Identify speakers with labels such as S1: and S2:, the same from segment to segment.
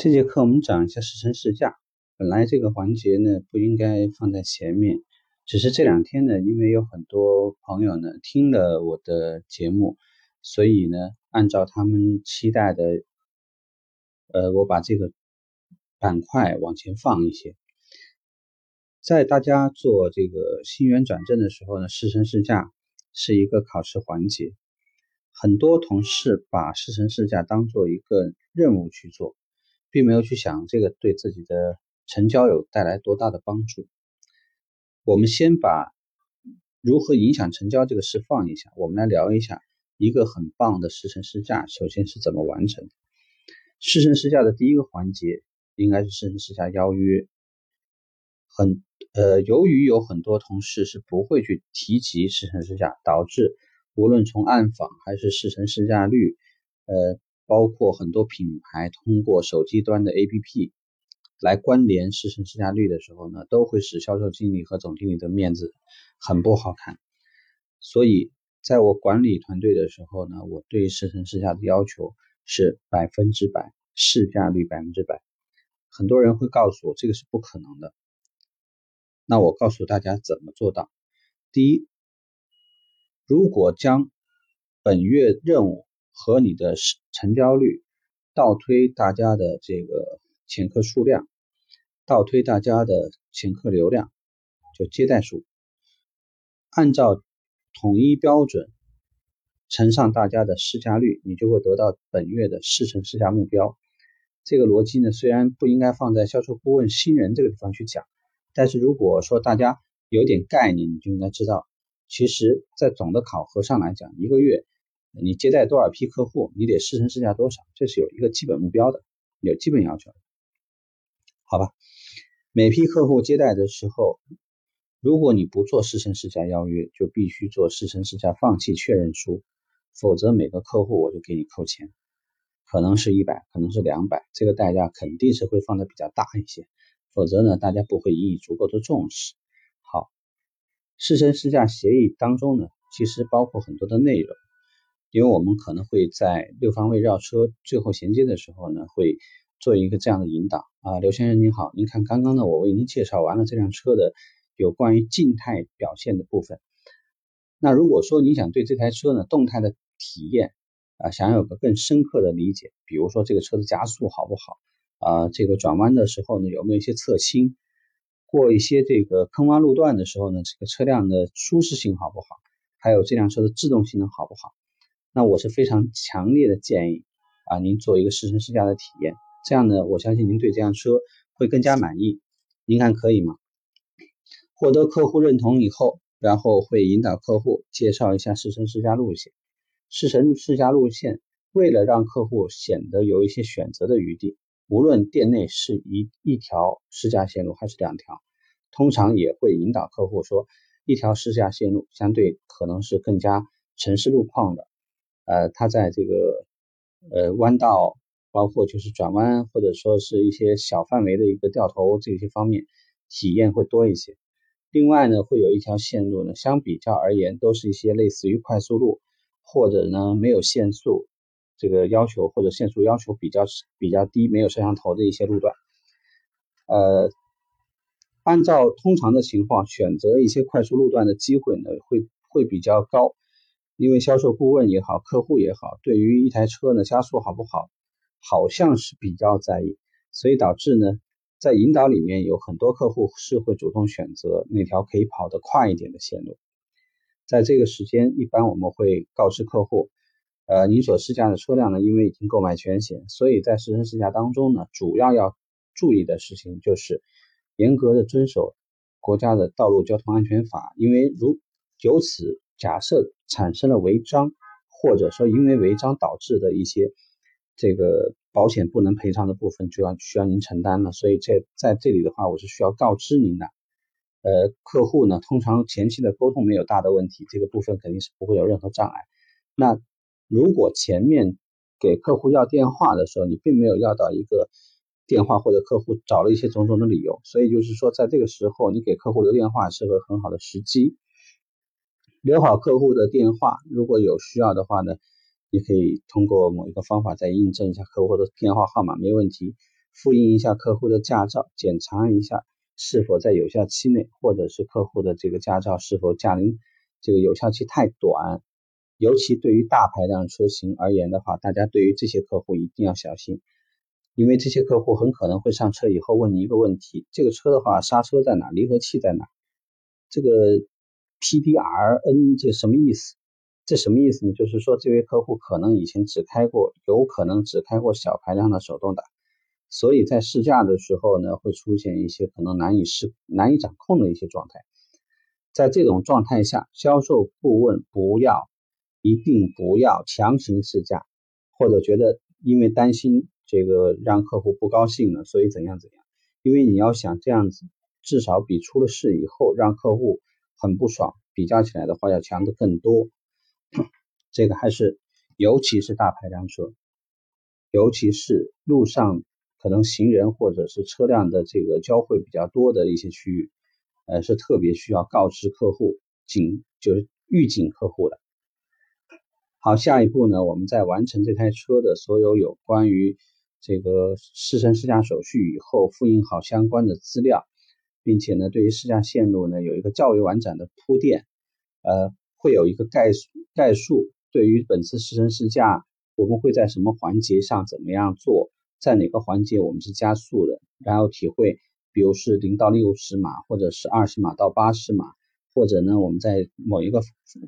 S1: 这节课我们讲一下试乘试驾。本来这个环节呢不应该放在前面，只是这两天呢，因为有很多朋友呢听了我的节目，所以呢，按照他们期待的，呃，我把这个板块往前放一些。在大家做这个新源转正的时候呢，试乘试驾是一个考试环节，很多同事把试乘试驾当做一个任务去做。并没有去想这个对自己的成交有带来多大的帮助。我们先把如何影响成交这个事放一下，我们来聊一下一个很棒的试乘试驾，首先是怎么完成。试乘试驾的第一个环节应该是试乘试驾邀约。很呃，由于有很多同事是不会去提及试乘试驾，导致无论从暗访还是试乘试驾率，呃。包括很多品牌通过手机端的 APP 来关联试乘试驾率的时候呢，都会使销售经理和总经理的面子很不好看。所以，在我管理团队的时候呢，我对试乘试驾的要求是百分之百试驾率百分之百。很多人会告诉我这个是不可能的，那我告诉大家怎么做到。第一，如果将本月任务和你的成交率倒推大家的这个潜客数量，倒推大家的潜客流量，就接待数，按照统一标准乘上大家的试驾率，你就会得到本月的试乘试驾目标。这个逻辑呢，虽然不应该放在销售顾问新人这个地方去讲，但是如果说大家有点概念，你就应该知道，其实在总的考核上来讲，一个月。你接待多少批客户，你得试乘试驾多少，这是有一个基本目标的，有基本要求的，好吧？每批客户接待的时候，如果你不做试乘试驾邀约，就必须做试乘试驾放弃确认书，否则每个客户我就给你扣钱，可能是一百，可能是两百，这个代价肯定是会放的比较大一些，否则呢，大家不会予以足够的重视。好，试乘试驾协议当中呢，其实包括很多的内容。因为我们可能会在六方位绕车最后衔接的时候呢，会做一个这样的引导啊，刘先生您好，您看刚刚呢我为您介绍完了这辆车的有关于静态表现的部分。那如果说您想对这台车呢动态的体验啊，想有个更深刻的理解，比如说这个车的加速好不好啊，这个转弯的时候呢有没有一些侧倾，过一些这个坑洼路段的时候呢，这个车辆的舒适性好不好，还有这辆车的制动性能好不好？那我是非常强烈的建议啊，您做一个试乘试驾的体验，这样呢，我相信您对这辆车会更加满意。您看可以吗？获得客户认同以后，然后会引导客户介绍一下试乘试驾路线。试乘试驾路线，为了让客户显得有一些选择的余地，无论店内是一一条试驾线路还是两条，通常也会引导客户说，一条试驾线路相对可能是更加城市路况的。呃，它在这个呃弯道，包括就是转弯，或者说是一些小范围的一个掉头这些方面，体验会多一些。另外呢，会有一条线路呢，相比较而言，都是一些类似于快速路，或者呢没有限速这个要求，或者限速要求比较比较低，没有摄像头的一些路段。呃，按照通常的情况，选择一些快速路段的机会呢，会会比较高。因为销售顾问也好，客户也好，对于一台车呢加速好不好，好像是比较在意，所以导致呢，在引导里面有很多客户是会主动选择那条可以跑得快一点的线路。在这个时间，一般我们会告知客户，呃，您所试驾的车辆呢，因为已经购买全险，所以在试乘试驾当中呢，主要要注意的事情就是严格的遵守国家的道路交通安全法，因为如由此。假设产生了违章，或者说因为违章导致的一些这个保险不能赔偿的部分，就要需要您承担了。所以这在这里的话，我是需要告知您的。呃，客户呢，通常前期的沟通没有大的问题，这个部分肯定是不会有任何障碍。那如果前面给客户要电话的时候，你并没有要到一个电话，或者客户找了一些种种的理由，所以就是说，在这个时候你给客户留电话是个很好的时机。留好客户的电话，如果有需要的话呢，你可以通过某一个方法再印证一下客户的电话号码，没问题。复印一下客户的驾照，检查一下是否在有效期内，或者是客户的这个驾照是否驾龄这个有效期太短。尤其对于大排量车型而言的话，大家对于这些客户一定要小心，因为这些客户很可能会上车以后问你一个问题：这个车的话，刹车在哪？离合器在哪？这个 PDRN 这什么意思？这什么意思呢？就是说这位客户可能以前只开过，有可能只开过小排量的手动挡，所以在试驾的时候呢，会出现一些可能难以试、难以掌控的一些状态。在这种状态下，销售顾问不要。一定不要强行试驾，或者觉得因为担心这个让客户不高兴了，所以怎样怎样。因为你要想这样子，至少比出了事以后让客户很不爽，比较起来的话要强的更多。这个还是，尤其是大排量车，尤其是路上可能行人或者是车辆的这个交汇比较多的一些区域，呃，是特别需要告知客户警，就是预警客户的。好，下一步呢，我们在完成这台车的所有有关于这个试乘试驾手续以后，复印好相关的资料，并且呢，对于试驾线路呢有一个较为完整的铺垫，呃，会有一个概概述，对于本次试乘试驾，我们会在什么环节上怎么样做，在哪个环节我们是加速的，然后体会，比如是零到六十码，或者是二十码到八十码，或者呢，我们在某一个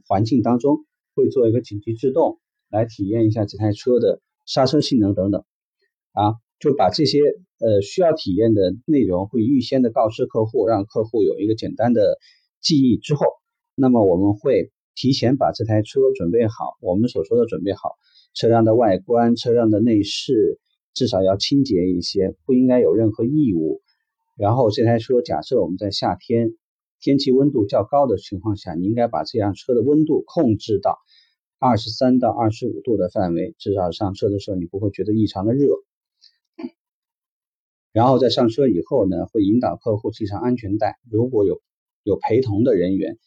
S1: 环境当中。会做一个紧急制动，来体验一下这台车的刹车性能等等，啊，就把这些呃需要体验的内容会预先的告知客户，让客户有一个简单的记忆之后，那么我们会提前把这台车准备好。我们所说的准备好，车辆的外观、车辆的内饰至少要清洁一些，不应该有任何异物。然后这台车假设我们在夏天。天气温度较高的情况下，你应该把这辆车的温度控制到二十三到二十五度的范围，至少上车的时候你不会觉得异常的热。然后在上车以后呢，会引导客户系上安全带。如果有有陪同的人员，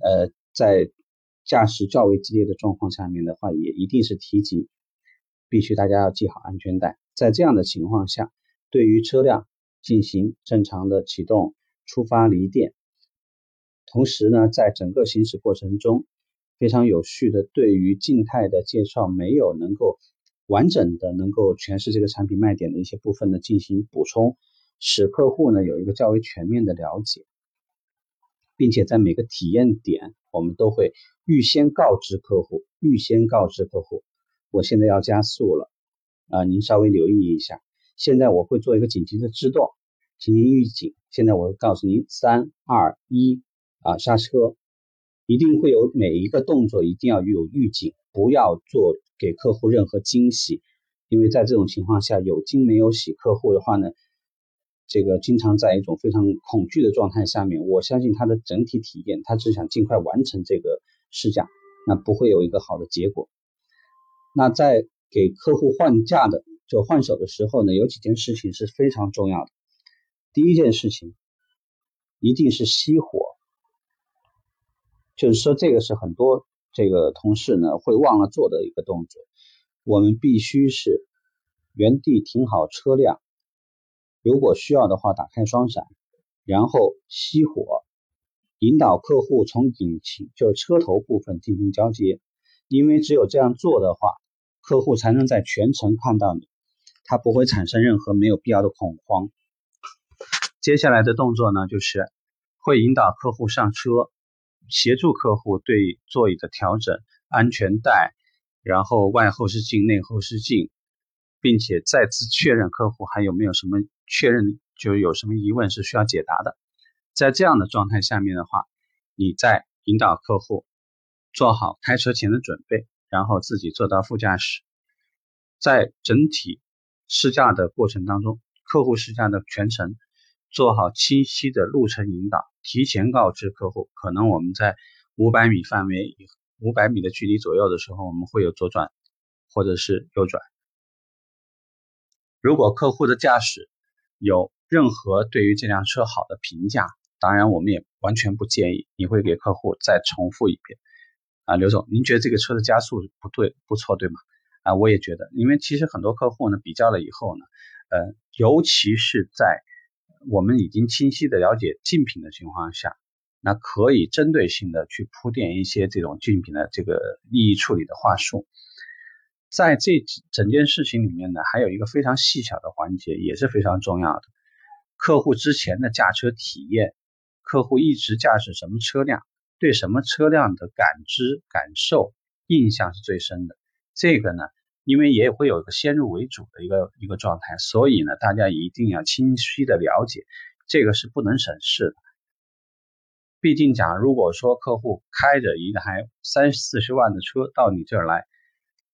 S1: 呃，在驾驶较为激烈的状况下面的话，也一定是提及，必须大家要系好安全带。在这样的情况下，对于车辆进行正常的启动、出发、离电。同时呢，在整个行驶过程中，非常有序的对于静态的介绍没有能够完整的能够诠释这个产品卖点的一些部分呢进行补充，使客户呢有一个较为全面的了解，并且在每个体验点，我们都会预先告知客户，预先告知客户，我现在要加速了，啊，您稍微留意一下，现在我会做一个紧急的制动，请您预警，现在我告诉您，三二一。啊，刹车。一定会有每一个动作一定要有预警，不要做给客户任何惊喜，因为在这种情况下有惊没有喜，客户的话呢，这个经常在一种非常恐惧的状态下面，我相信他的整体体验，他只想尽快完成这个试驾，那不会有一个好的结果。那在给客户换驾的就换手的时候呢，有几件事情是非常重要的。第一件事情一定是熄火。就是说，这个是很多这个同事呢会忘了做的一个动作。我们必须是原地停好车辆，如果需要的话，打开双闪，然后熄火，引导客户从引擎就车头部分进行交接。因为只有这样做的话，客户才能在全程看到你，他不会产生任何没有必要的恐慌。接下来的动作呢，就是会引导客户上车。协助客户对座椅的调整、安全带，然后外后视镜、内后视镜，并且再次确认客户还有没有什么确认，就有什么疑问是需要解答的。在这样的状态下面的话，你再引导客户做好开车前的准备，然后自己坐到副驾驶，在整体试驾的过程当中，客户试驾的全程做好清晰的路程引导。提前告知客户，可能我们在五百米范围、五百米的距离左右的时候，我们会有左转或者是右转。如果客户的驾驶有任何对于这辆车好的评价，当然我们也完全不建议你会给客户再重复一遍。啊，刘总，您觉得这个车的加速不对，不错，对吗？啊，我也觉得，因为其实很多客户呢比较了以后呢，呃，尤其是在我们已经清晰的了解竞品的情况下，那可以针对性的去铺垫一些这种竞品的这个利益处理的话术。在这整件事情里面呢，还有一个非常细小的环节也是非常重要的，客户之前的驾车体验，客户一直驾驶什么车辆，对什么车辆的感知、感受、印象是最深的。这个呢，因为也会有一个先入为主的一个一个状态，所以呢，大家一定要清晰的了解，这个是不能省事的。毕竟讲，如果说客户开着一台三四十万的车到你这儿来，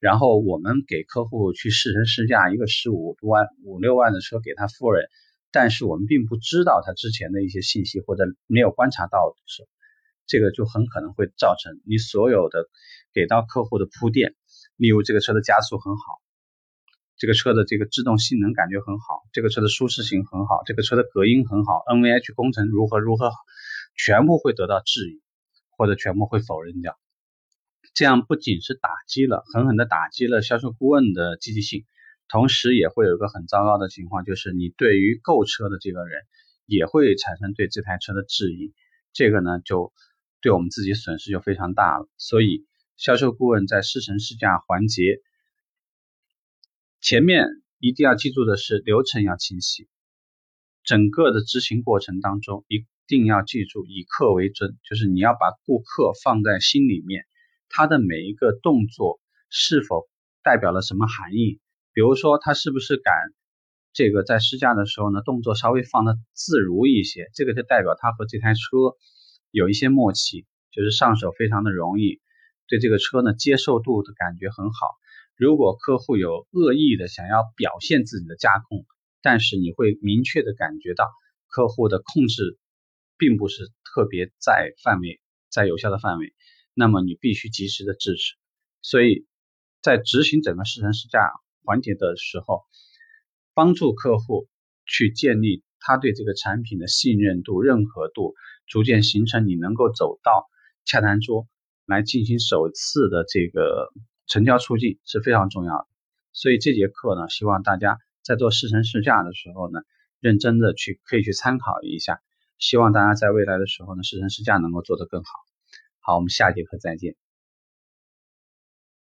S1: 然后我们给客户去试乘试驾一个十五万、五六万的车给他夫人，但是我们并不知道他之前的一些信息或者没有观察到的时候，这个就很可能会造成你所有的给到客户的铺垫。例如这个车的加速很好，这个车的这个制动性能感觉很好，这个车的舒适性很好，这个车的隔音很好，NVH 工程如何如何，全部会得到质疑，或者全部会否认掉。这样不仅是打击了，狠狠的打击了销售顾问的积极性，同时也会有一个很糟糕的情况，就是你对于购车的这个人也会产生对这台车的质疑，这个呢就对我们自己损失就非常大了。所以。销售顾问在试乘试驾环节前面一定要记住的是流程要清晰，整个的执行过程当中一定要记住以客为尊，就是你要把顾客放在心里面，他的每一个动作是否代表了什么含义？比如说他是不是敢这个在试驾的时候呢动作稍微放的自如一些，这个就代表他和这台车有一些默契，就是上手非常的容易。对这个车呢，接受度的感觉很好。如果客户有恶意的想要表现自己的驾控，但是你会明确的感觉到客户的控制并不是特别在范围，在有效的范围，那么你必须及时的制止。所以在执行整个试乘试驾环节的时候，帮助客户去建立他对这个产品的信任度、认可度，逐渐形成你能够走到洽谈桌。来进行首次的这个成交促进是非常重要的，所以这节课呢，希望大家在做试乘试驾的时候呢，认真的去可以去参考一下，希望大家在未来的时候呢，试乘试驾能够做得更好。好，我们下节课再见。